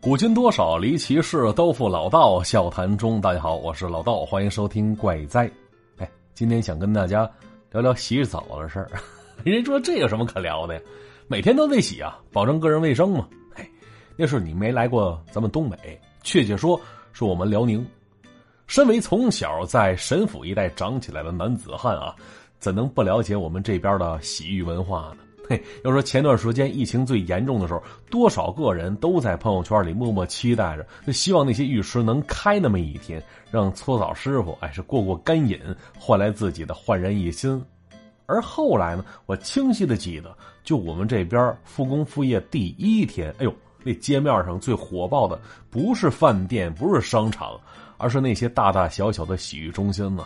古今多少离奇事，都付老道笑谈中。大家好，我是老道，欢迎收听怪哉。哎，今天想跟大家聊聊洗澡的事儿。人家说这有什么可聊的呀？每天都得洗啊，保证个人卫生嘛。哎，那是你没来过咱们东北，确切说是我们辽宁。身为从小在沈府一带长起来的男子汉啊，怎能不了解我们这边的洗浴文化呢？嘿，要说前段时间疫情最严重的时候，多少个人都在朋友圈里默默期待着，就希望那些浴池能开那么一天，让搓澡师傅哎是过过干瘾，换来自己的焕然一新。而后来呢，我清晰的记得，就我们这边复工复业第一天，哎呦，那街面上最火爆的不是饭店，不是商场，而是那些大大小小的洗浴中心呢。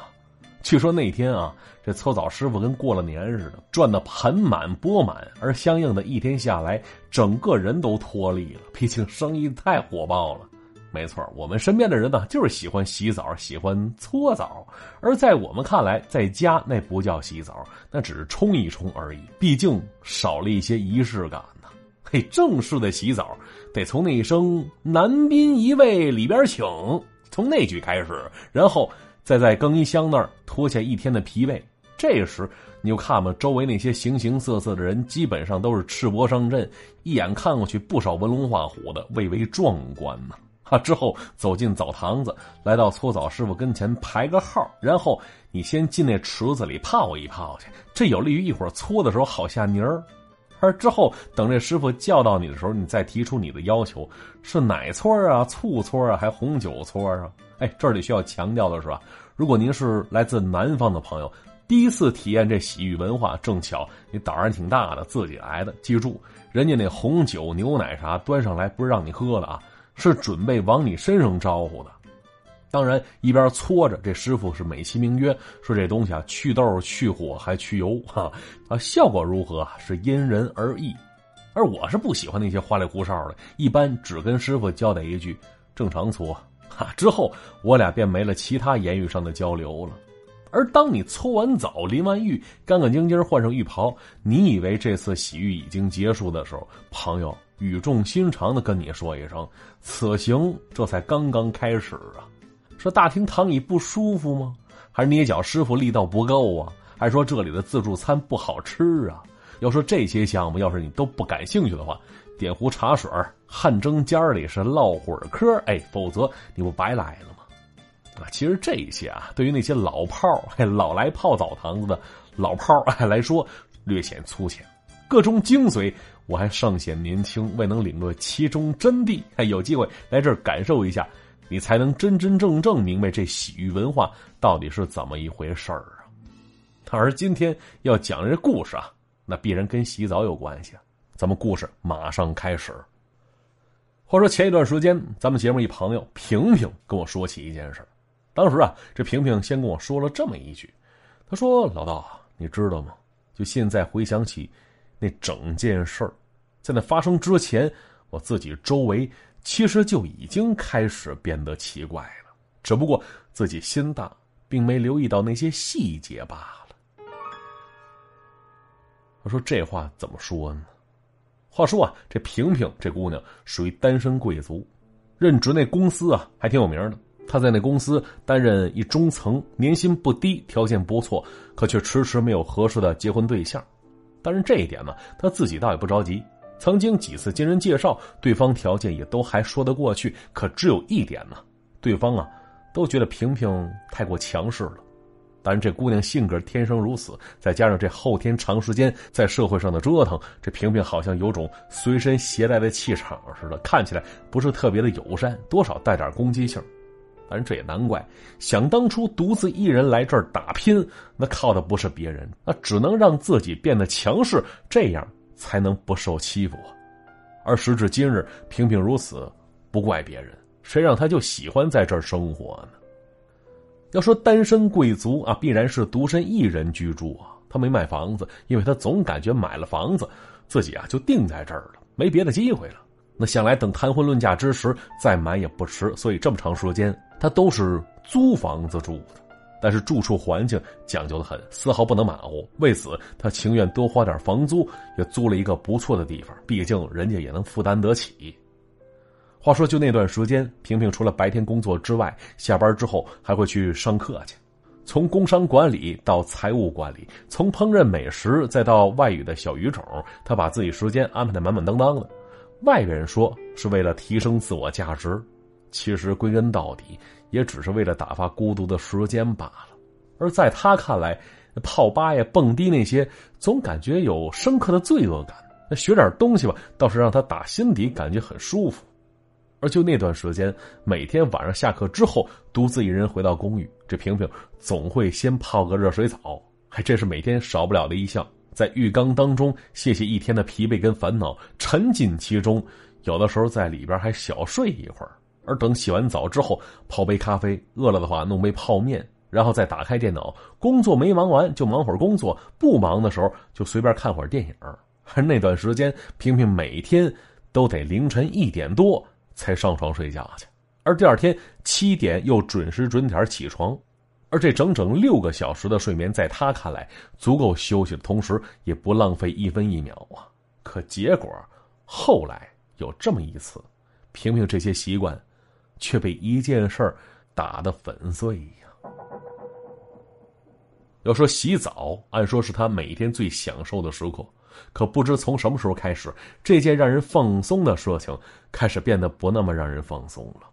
据说那天啊，这搓澡师傅跟过了年似的，赚的盆满钵满，而相应的一天下来，整个人都脱力了。毕竟生意太火爆了。没错，我们身边的人呢，就是喜欢洗澡，喜欢搓澡。而在我们看来，在家那不叫洗澡，那只是冲一冲而已。毕竟少了一些仪式感呢。嘿，正式的洗澡得从那一声“男宾一位里边请”，从那句开始，然后。再在更衣箱那儿脱下一天的疲惫，这时你就看吧，周围那些形形色色的人，基本上都是赤膊上阵，一眼看过去，不少纹龙画虎的，蔚为壮观呢。啊，之后走进澡堂子，来到搓澡师傅跟前排个号，然后你先进那池子里泡一泡去，这有利于一会儿搓的时候好下泥儿。而之后等这师傅叫到你的时候，你再提出你的要求，是奶搓啊、醋搓啊，还红酒搓啊？哎，这里需要强调的是吧？如果您是来自南方的朋友，第一次体验这洗浴文化，正巧你胆儿挺大的，自己来的，记住，人家那红酒、牛奶啥端上来不是让你喝的啊，是准备往你身上招呼的。当然，一边搓着，这师傅是美其名曰说这东西啊，祛痘、去火还去油哈啊，效果如何是因人而异。而我是不喜欢那些花里胡哨的，一般只跟师傅交代一句正常搓哈，之后我俩便没了其他言语上的交流了。而当你搓完澡、淋完浴、干干净净换上浴袍，你以为这次洗浴已经结束的时候，朋友语重心长的跟你说一声：“此行这才刚刚开始啊。”说大厅躺椅不舒服吗？还是捏脚师傅力道不够啊？还是说这里的自助餐不好吃啊？要说这些项目，要是你都不感兴趣的话，点壶茶水，汗蒸间里是唠会儿嗑，哎，否则你不白来了吗？啊，其实这些啊，对于那些老炮儿，老来泡澡堂子的老炮儿来说，略显粗浅。各中精髓，我还尚显年轻，未能领略其中真谛。哎，有机会来这儿感受一下。你才能真真正正明白这洗浴文化到底是怎么一回事儿啊！而今天要讲这故事啊，那必然跟洗澡有关系啊。咱们故事马上开始。话说前一段时间，咱们节目一朋友平平跟我说起一件事当时啊，这平平先跟我说了这么一句，他说：“老道，你知道吗？就现在回想起那整件事儿，在那发生之前，我自己周围……”其实就已经开始变得奇怪了，只不过自己心大，并没留意到那些细节罢了。我说这话怎么说呢？话说啊，这萍萍这姑娘属于单身贵族，任职那公司啊还挺有名的。她在那公司担任一中层，年薪不低，条件不错，可却迟迟没有合适的结婚对象。但是这一点呢，她自己倒也不着急。曾经几次经人介绍，对方条件也都还说得过去，可只有一点呢，对方啊都觉得萍萍太过强势了。当然，这姑娘性格天生如此，再加上这后天长时间在社会上的折腾，这萍萍好像有种随身携带的气场似的，看起来不是特别的友善，多少带点攻击性。但是，这也难怪，想当初独自一人来这儿打拼，那靠的不是别人，那只能让自己变得强势，这样。才能不受欺负，而时至今日，平平如此，不怪别人，谁让他就喜欢在这儿生活呢？要说单身贵族啊，必然是独身一人居住啊。他没买房子，因为他总感觉买了房子，自己啊就定在这儿了，没别的机会了。那想来等谈婚论嫁之时再买也不迟，所以这么长时间他都是租房子住的。但是住处环境讲究的很，丝毫不能马虎。为此，他情愿多花点房租，也租了一个不错的地方，毕竟人家也能负担得起。话说，就那段时间，平平除了白天工作之外，下班之后还会去上课去。从工商管理到财务管理，从烹饪美食再到外语的小语种，他把自己时间安排的满满当当的。外人说是为了提升自我价值，其实归根到底也只是为了打发孤独的时间罢了。而在他看来，泡吧呀、蹦迪那些，总感觉有深刻的罪恶感。那学点东西吧，倒是让他打心底感觉很舒服。而就那段时间，每天晚上下课之后，独自一人回到公寓，这萍萍总会先泡个热水澡，还这是每天少不了的一项。在浴缸当中泄泄一天的疲惫跟烦恼，沉浸其中，有的时候在里边还小睡一会儿。而等洗完澡之后，泡杯咖啡，饿了的话弄杯泡面，然后再打开电脑，工作没忙完就忙会儿工作，不忙的时候就随便看会儿电影。而那段时间，萍萍每天都得凌晨一点多。才上床睡觉去，而第二天七点又准时准点起床，而这整整六个小时的睡眠，在他看来足够休息的同时，也不浪费一分一秒啊。可结果后来有这么一次，平平这些习惯，却被一件事儿打得粉碎呀。要说洗澡，按说是他每天最享受的时刻。可不知从什么时候开始，这件让人放松的事情开始变得不那么让人放松了。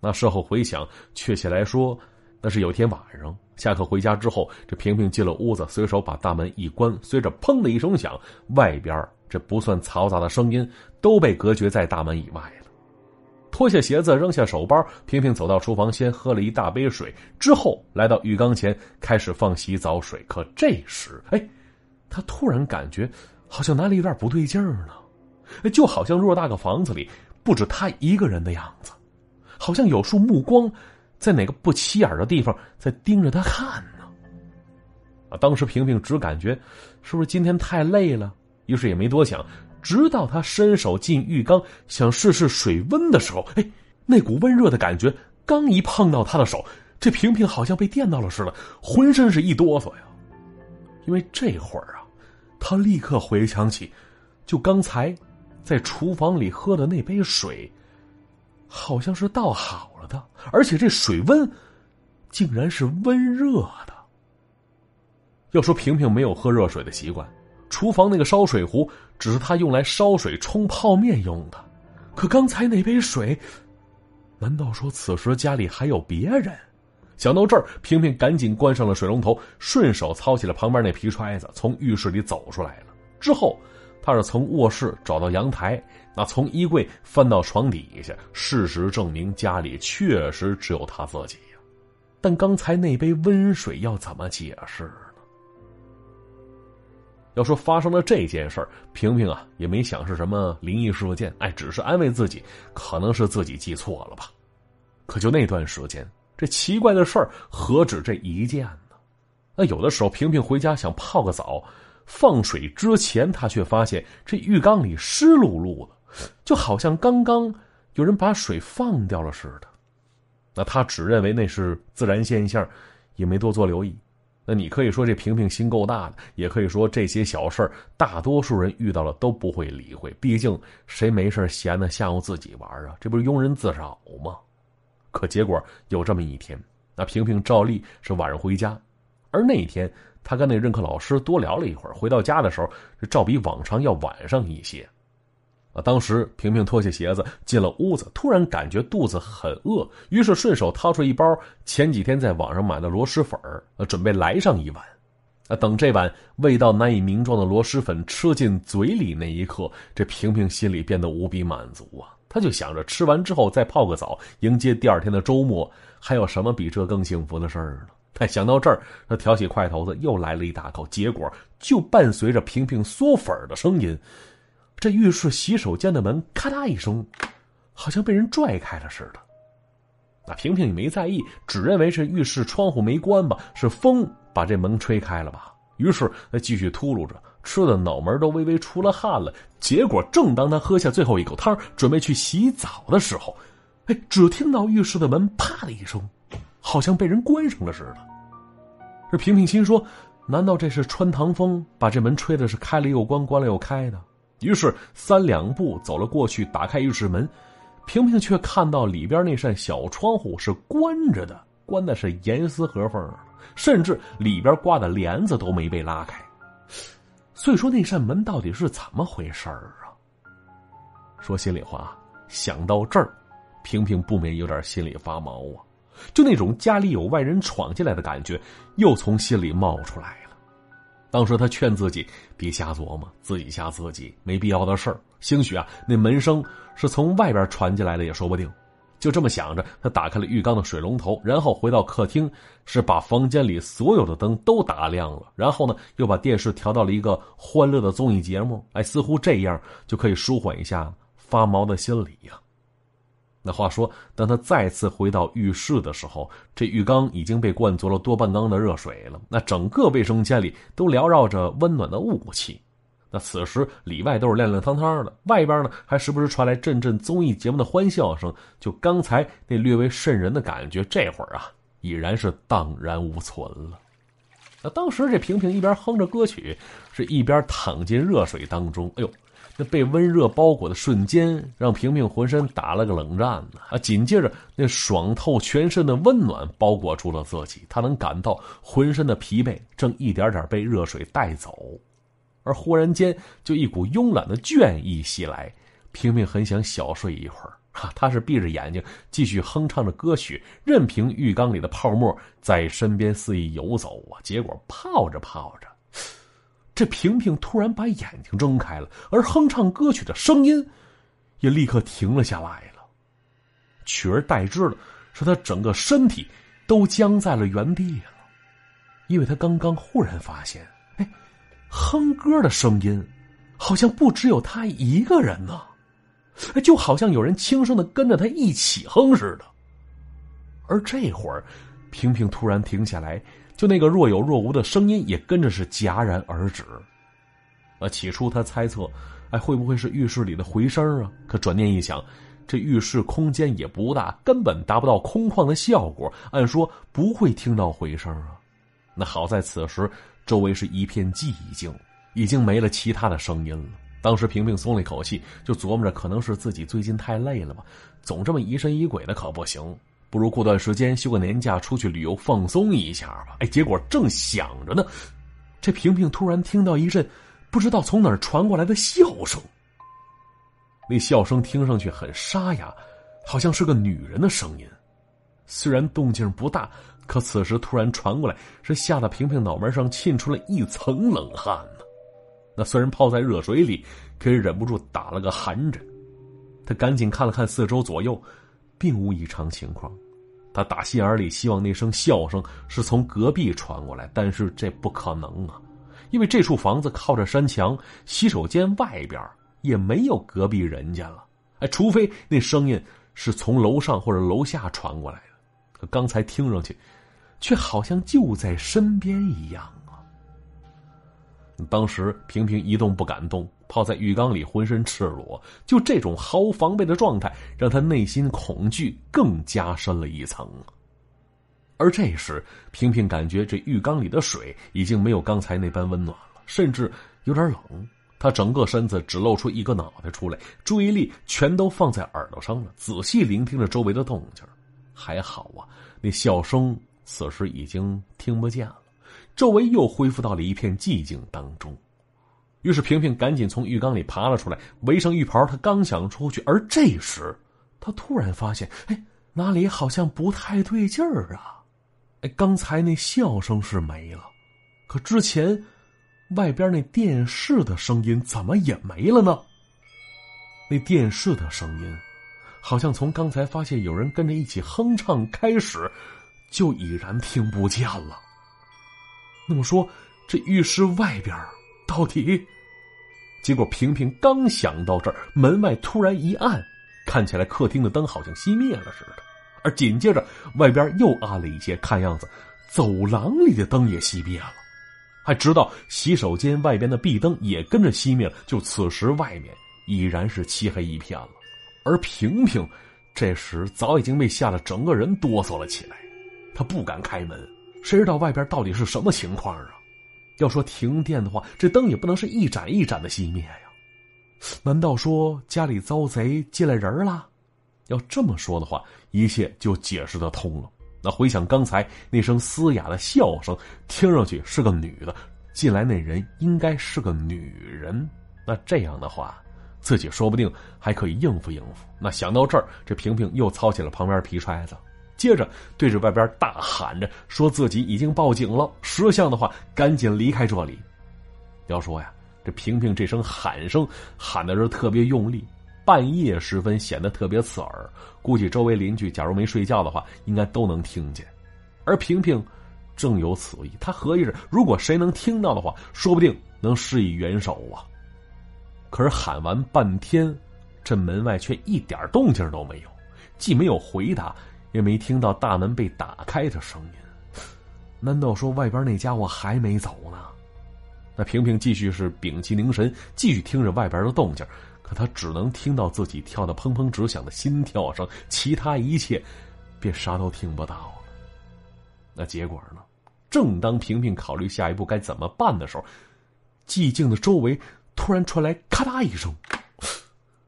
那事后回想，确切来说，那是有天晚上下课回家之后，这萍萍进了屋子，随手把大门一关，随着砰的一声响，外边这不算嘈杂的声音都被隔绝在大门以外了。脱下鞋子，扔下手包，萍萍走到厨房，先喝了一大杯水，之后来到浴缸前开始放洗澡水。可这时，哎，她突然感觉。好像哪里有点不对劲儿呢，就好像偌大个房子里不止他一个人的样子，好像有束目光在哪个不起眼的地方在盯着他看呢。啊，当时萍萍只感觉是不是今天太累了，于是也没多想，直到他伸手进浴缸想试试水温的时候，哎，那股温热的感觉刚一碰到他的手，这萍萍好像被电到了似的，浑身是一哆嗦呀，因为这会儿啊。他立刻回想起，就刚才在厨房里喝的那杯水，好像是倒好了的，而且这水温竟然是温热的。要说萍萍没有喝热水的习惯，厨房那个烧水壶只是他用来烧水冲泡面用的，可刚才那杯水，难道说此时家里还有别人？想到这儿，萍萍赶紧关上了水龙头，顺手操起了旁边那皮揣子，从浴室里走出来了。之后，他是从卧室找到阳台，那从衣柜翻到床底下。事实证明，家里确实只有他自己呀。但刚才那杯温水要怎么解释呢？要说发生了这件事儿，萍萍啊也没想是什么灵异事件，哎，只是安慰自己，可能是自己记错了吧。可就那段时间。这奇怪的事儿何止这一件呢？那有的时候，萍萍回家想泡个澡，放水之前，她却发现这浴缸里湿漉漉的，就好像刚刚有人把水放掉了似的。那她只认为那是自然现象，也没多做留意。那你可以说这萍萍心够大的，也可以说这些小事大多数人遇到了都不会理会。毕竟谁没事闲的吓唬自己玩啊？这不是庸人自扰吗？可结果有这么一天，那萍萍照例是晚上回家，而那一天她跟那任课老师多聊了一会儿。回到家的时候，这照比往常要晚上一些。啊，当时萍萍脱下鞋子进了屋子，突然感觉肚子很饿，于是顺手掏出一包前几天在网上买的螺蛳粉儿，准备来上一碗。啊，等这碗味道难以名状的螺蛳粉吃进嘴里那一刻，这萍萍心里变得无比满足啊。他就想着吃完之后再泡个澡，迎接第二天的周末，还有什么比这更幸福的事儿呢？他想到这儿，他挑起筷头子又来了一大口，结果就伴随着平平嗦粉的声音，这浴室洗手间的门咔嗒一声，好像被人拽开了似的。那平平也没在意，只认为是浴室窗户没关吧，是风把这门吹开了吧。于是他继续秃噜着。吃的脑门都微微出了汗了，结果正当他喝下最后一口汤，准备去洗澡的时候，哎，只听到浴室的门啪的一声，好像被人关上了似的。这平平心说：“难道这是穿堂风把这门吹的是开了又关，关了又开的？”于是三两步走了过去，打开浴室门。平平却看到里边那扇小窗户是关着的，关的是严丝合缝，甚至里边挂的帘子都没被拉开。所以说，那扇门到底是怎么回事儿啊？说心里话，想到这儿，平平不免有点心里发毛啊，就那种家里有外人闯进来的感觉，又从心里冒出来了。当时他劝自己别瞎琢磨，自己吓自己，没必要的事儿。兴许啊，那门声是从外边传进来的也说不定。就这么想着，他打开了浴缸的水龙头，然后回到客厅，是把房间里所有的灯都打亮了。然后呢，又把电视调到了一个欢乐的综艺节目。哎，似乎这样就可以舒缓一下发毛的心理呀。那话说，当他再次回到浴室的时候，这浴缸已经被灌足了多半缸的热水了。那整个卫生间里都缭绕着温暖的雾气。那此时里外都是亮亮堂堂的，外边呢还时不时传来阵阵综艺节目的欢笑声。就刚才那略微瘆人的感觉，这会儿啊已然是荡然无存了。那当时这萍萍一边哼着歌曲，是一边躺进热水当中。哎呦，那被温热包裹的瞬间，让萍萍浑身打了个冷战呢。啊，紧接着那爽透全身的温暖包裹住了自己，她能感到浑身的疲惫正一点点被热水带走。而忽然间，就一股慵懒的倦意袭来，平平很想小睡一会儿。哈，他是闭着眼睛继续哼唱着歌曲，任凭浴缸里的泡沫在身边肆意游走啊。结果泡着泡着，这平平突然把眼睛睁开了，而哼唱歌曲的声音也立刻停了下来了。取而代之的是，他整个身体都僵在了原地了，因为他刚刚忽然发现。哼歌的声音，好像不只有他一个人呢，就好像有人轻声的跟着他一起哼似的。而这会儿，平平突然停下来，就那个若有若无的声音也跟着是戛然而止。啊，起初他猜测，哎，会不会是浴室里的回声啊？可转念一想，这浴室空间也不大，根本达不到空旷的效果，按说不会听到回声啊。那好在此时。周围是一片寂静，已经没了其他的声音了。当时平平松了一口气，就琢磨着，可能是自己最近太累了吧，总这么疑神疑鬼的可不行，不如过段时间休个年假，出去旅游放松一下吧。哎，结果正想着呢，这平平突然听到一阵不知道从哪儿传过来的笑声。那笑声听上去很沙哑，好像是个女人的声音，虽然动静不大。可此时突然传过来，是吓得平平脑门上沁出了一层冷汗呢。那虽然泡在热水里，可是忍不住打了个寒颤。他赶紧看了看四周左右，并无异常情况。他打心眼里希望那声笑声是从隔壁传过来，但是这不可能啊，因为这处房子靠着山墙，洗手间外边也没有隔壁人家了。哎，除非那声音是从楼上或者楼下传过来的。可刚才听上去。却好像就在身边一样啊！当时平平一动不敢动，泡在浴缸里，浑身赤裸，就这种毫无防备的状态，让他内心恐惧更加深了一层。而这时，平平感觉这浴缸里的水已经没有刚才那般温暖了，甚至有点冷。他整个身子只露出一个脑袋出来，注意力全都放在耳朵上了，仔细聆听着周围的动静。还好啊，那笑声。此时已经听不见了，周围又恢复到了一片寂静当中。于是平平赶紧从浴缸里爬了出来，围上浴袍。他刚想出去，而这时他突然发现，哎，哪里好像不太对劲儿啊！哎，刚才那笑声是没了，可之前外边那电视的声音怎么也没了呢？那电视的声音，好像从刚才发现有人跟着一起哼唱开始。就已然听不见了。那么说，这浴室外边到底……结果平平刚想到这儿，门外突然一暗，看起来客厅的灯好像熄灭了似的。而紧接着，外边又暗了一些，看样子走廊里的灯也熄灭了。还直到洗手间外边的壁灯也跟着熄灭了。就此时，外面已然是漆黑一片了。而平平这时早已经被吓得整个人哆嗦了起来。他不敢开门，谁知道外边到底是什么情况啊？要说停电的话，这灯也不能是一盏一盏的熄灭呀。难道说家里遭贼进来人了？要这么说的话，一切就解释得通了。那回想刚才那声嘶哑的笑声，听上去是个女的，进来那人应该是个女人。那这样的话，自己说不定还可以应付应付。那想到这儿，这萍萍又操起了旁边皮揣子，接着对着外边大喊着，说自己已经报警了，识相的话赶紧离开这里。要说呀，这萍萍这声喊声喊的是特别用力。半夜时分显得特别刺耳，估计周围邻居假如没睡觉的话，应该都能听见。而萍萍正有此意，他合计着，如果谁能听到的话，说不定能施以援手啊。可是喊完半天，这门外却一点动静都没有，既没有回答，也没听到大门被打开的声音。难道说外边那家伙还没走呢？那萍萍继续是屏气凝神，继续听着外边的动静。可他只能听到自己跳得砰砰直响的心跳声，其他一切便啥都听不到了。那结果呢？正当萍萍考虑下一步该怎么办的时候，寂静的周围突然传来咔嗒一声，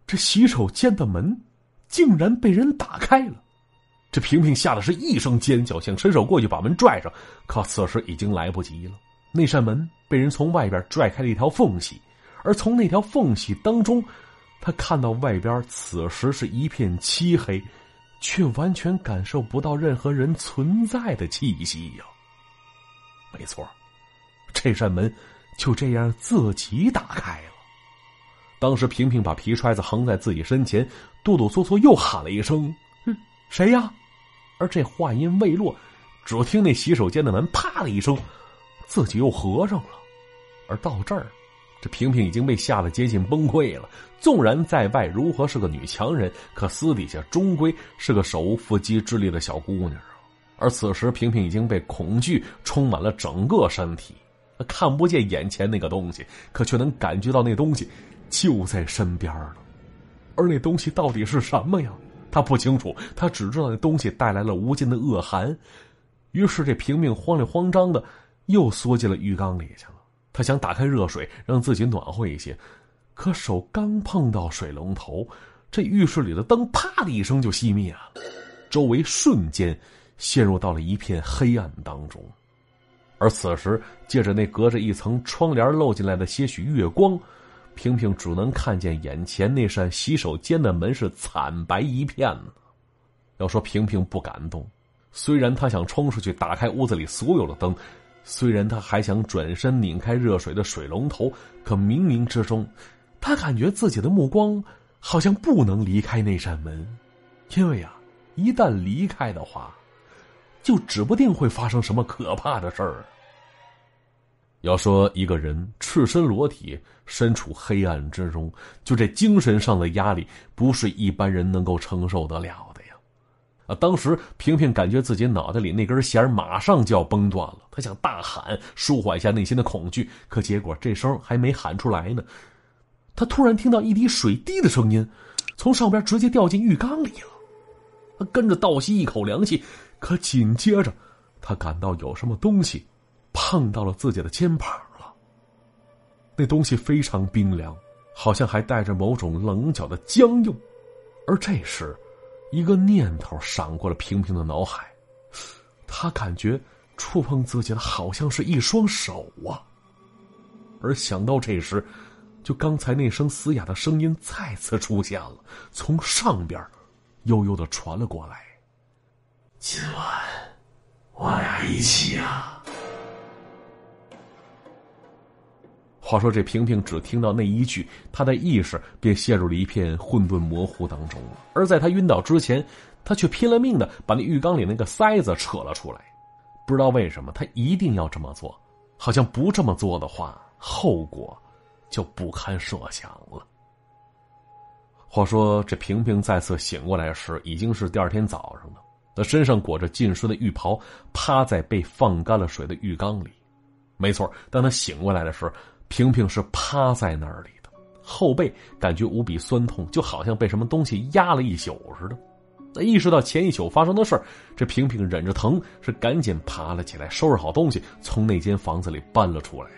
这洗手间的门竟然被人打开了。这萍萍吓得是一声尖叫，想伸手过去把门拽上，可此时已经来不及了。那扇门被人从外边拽开了一条缝隙，而从那条缝隙当中。他看到外边此时是一片漆黑，却完全感受不到任何人存在的气息呀。没错，这扇门就这样自己打开了。当时萍萍把皮揣子横在自己身前，哆哆嗦嗦又喊了一声：“谁呀？”而这话音未落，只听那洗手间的门啪的一声，自己又合上了。而到这儿。这萍萍已经被吓得接近崩溃了。纵然在外如何是个女强人，可私底下终归是个手无缚鸡之力的小姑娘啊。而此时，萍萍已经被恐惧充满了整个身体，看不见眼前那个东西，可却能感觉到那东西就在身边了。而那东西到底是什么呀？他不清楚，他只知道那东西带来了无尽的恶寒。于是，这平命慌里慌张的又缩进了浴缸里去了。他想打开热水，让自己暖和一些，可手刚碰到水龙头，这浴室里的灯啪的一声就熄灭了，周围瞬间陷入到了一片黑暗当中。而此时，借着那隔着一层窗帘漏进来的些许月光，萍萍只能看见眼前那扇洗手间的门是惨白一片要说萍萍不敢动，虽然她想冲出去打开屋子里所有的灯。虽然他还想转身拧开热水的水龙头，可冥冥之中，他感觉自己的目光好像不能离开那扇门，因为啊，一旦离开的话，就指不定会发生什么可怕的事儿。要说一个人赤身裸体身处黑暗之中，就这精神上的压力，不是一般人能够承受得了的呀。啊！当时萍萍感觉自己脑袋里那根弦马上就要崩断了，她想大喊舒缓一下内心的恐惧，可结果这声还没喊出来呢，她突然听到一滴水滴的声音，从上边直接掉进浴缸里了。她跟着倒吸一口凉气，可紧接着，她感到有什么东西碰到了自己的肩膀了。那东西非常冰凉，好像还带着某种棱角的僵硬，而这时。一个念头闪过了萍萍的脑海，他感觉触碰自己的好像是一双手啊。而想到这时，就刚才那声嘶哑的声音再次出现了，从上边悠悠的传了过来：“今晚我俩一起啊。”话说这萍萍只听到那一句，他的意识便陷入了一片混沌模糊当中。而在他晕倒之前，他却拼了命的把那浴缸里那个塞子扯了出来。不知道为什么，他一定要这么做，好像不这么做的话，后果就不堪设想了。话说这萍萍再次醒过来时，已经是第二天早上了。她身上裹着浸湿的浴袍，趴在被放干了水的浴缸里。没错，当她醒过来的时候。萍萍是趴在那里的，后背感觉无比酸痛，就好像被什么东西压了一宿似的。那意识到前一宿发生的事儿，这萍萍忍着疼，是赶紧爬了起来，收拾好东西，从那间房子里搬了出来。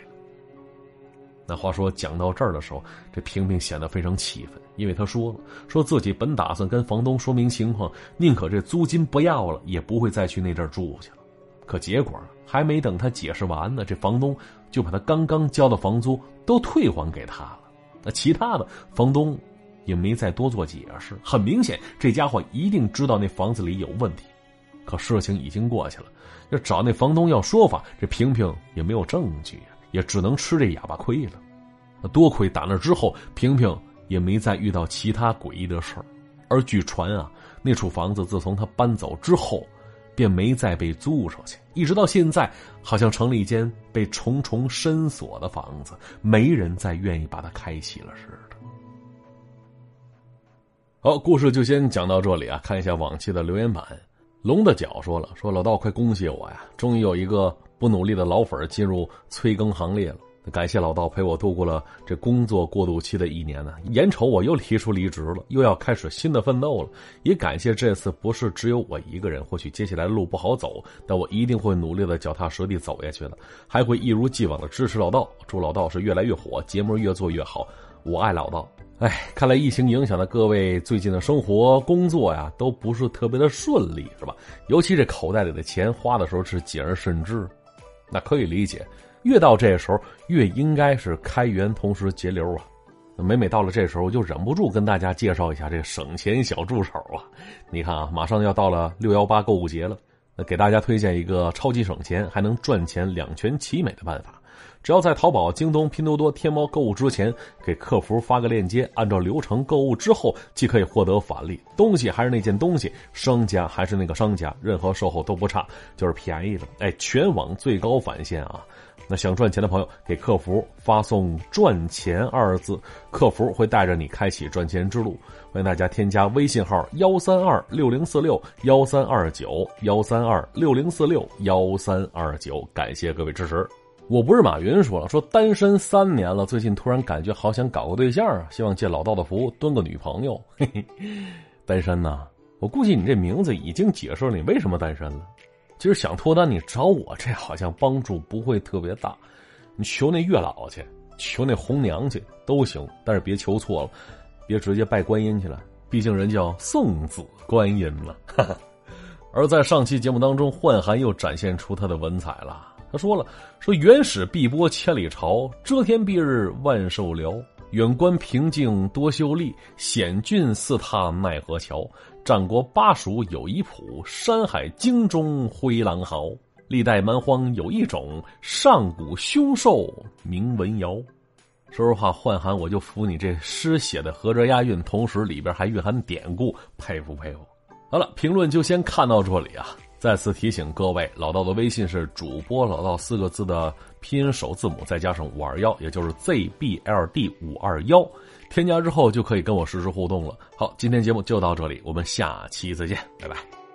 那话说讲到这儿的时候，这萍萍显得非常气愤，因为她说了，说自己本打算跟房东说明情况，宁可这租金不要了，也不会再去那阵住去。可结果还没等他解释完呢，这房东就把他刚刚交的房租都退还给他了。那其他的房东也没再多做解释。很明显，这家伙一定知道那房子里有问题。可事情已经过去了，要找那房东要说法，这萍萍也没有证据，也只能吃这哑巴亏了。那多亏打那之后，萍萍也没再遇到其他诡异的事儿。而据传啊，那处房子自从他搬走之后。便没再被租出去，一直到现在，好像成了一间被重重深锁的房子，没人再愿意把它开启了似的。好，故事就先讲到这里啊！看一下往期的留言板，龙的脚说了：“说老道，快恭喜我呀！终于有一个不努力的老粉进入催更行列了。”感谢老道陪我度过了这工作过渡期的一年呢，眼瞅我又提出离职了，又要开始新的奋斗了。也感谢这次不是只有我一个人，或许接下来的路不好走，但我一定会努力的脚踏实地走下去的，还会一如既往的支持老道。祝老道是越来越火，节目越做越好。我爱老道。哎，看来疫情影响的各位最近的生活工作呀，都不是特别的顺利，是吧？尤其这口袋里的钱花的时候是谨而慎之，那可以理解。越到这时候，越应该是开源同时节流啊！每每到了这时候，就忍不住跟大家介绍一下这个省钱小助手啊！你看啊，马上要到了六幺八购物节了，那给大家推荐一个超级省钱还能赚钱两全其美的办法。只要在淘宝、京东、拼多多、天猫购物之前，给客服发个链接，按照流程购物之后，既可以获得返利，东西还是那件东西，商家还是那个商家，任何售后都不差，就是便宜了。哎，全网最高返现啊！那想赚钱的朋友，给客服发送“赚钱”二字，客服会带着你开启赚钱之路。欢迎大家添加微信号幺三二六零四六幺三二九幺三二六零四六幺三二九，感谢各位支持。我不是马云说了，说单身三年了，最近突然感觉好想搞个对象啊，希望借老道的福蹲个女朋友。嘿嘿，单身呐，我估计你这名字已经解释了你为什么单身了。其实想脱单，你找我这好像帮助不会特别大。你求那月老去，求那红娘去都行，但是别求错了，别直接拜观音去了。毕竟人叫送子观音了。而在上期节目当中，幻寒又展现出他的文采了。他说了：“说原始碧波千里潮，遮天蔽日万寿辽。远观平静多秀丽，险峻似踏奈何桥。”战国巴蜀有一谱，山海经中灰狼嚎。历代蛮荒有一种，上古凶兽名文尧。说实话，幻寒我就服你这诗写的合辙押韵，同时里边还蕴含典故，佩服佩服。好了，评论就先看到这里啊！再次提醒各位，老道的微信是主播老道四个字的拼音首字母，再加上五二幺，也就是 ZBLD 五二幺。添加之后就可以跟我实时互动了。好，今天节目就到这里，我们下期再见，拜拜。